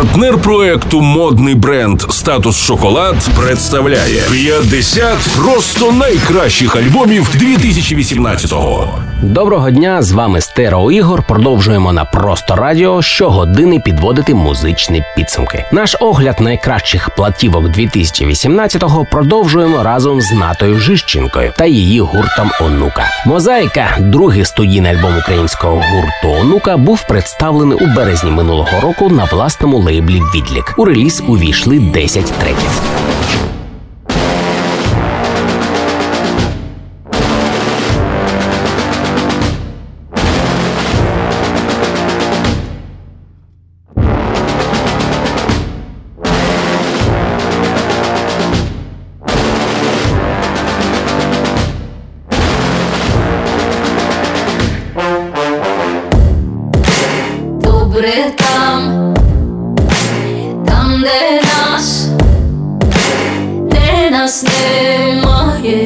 Партнер проекту модний бренд Статус Шоколад представляє 50 просто найкращих альбомів 2018-го. Доброго дня, з вами Стерео Ігор. Продовжуємо на просто радіо щогодини підводити музичні підсумки. Наш огляд найкращих платівок 2018-го продовжуємо разом з Натою Жищенкою та її гуртом Онука. Мозаїка, другий студійний альбом українського гурту Онука, був представлений у березні минулого року на власному лейблі Відлік. У реліз увійшли 10 треків. sny moje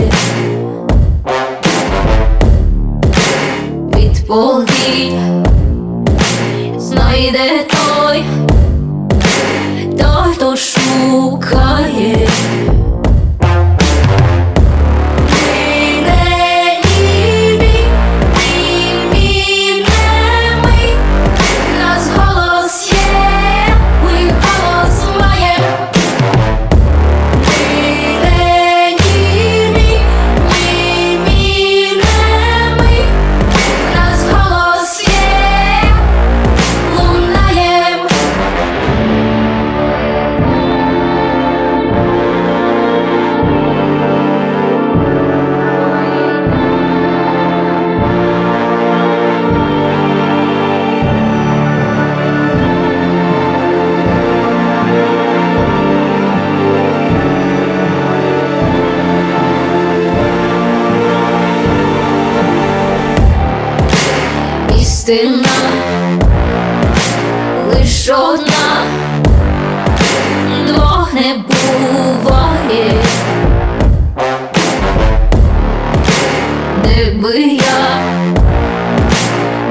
Істина лиш одна, двох не буває, де би я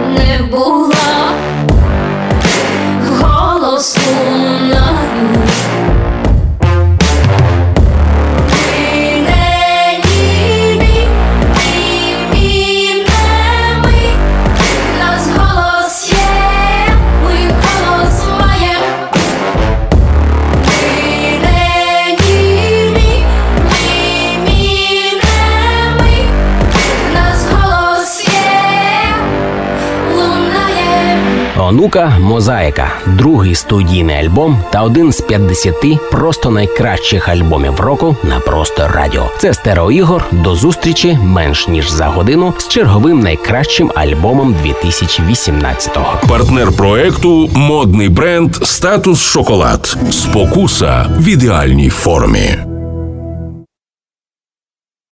не була, голос Онука Мозаїка, другий студійний альбом та один з 50 просто найкращих альбомів року на просто радіо. Це стерео ігор. До зустрічі менш ніж за годину з черговим найкращим альбомом 2018-го. Партнер проекту модний бренд Статус Шоколад. Спокуса в ідеальній формі.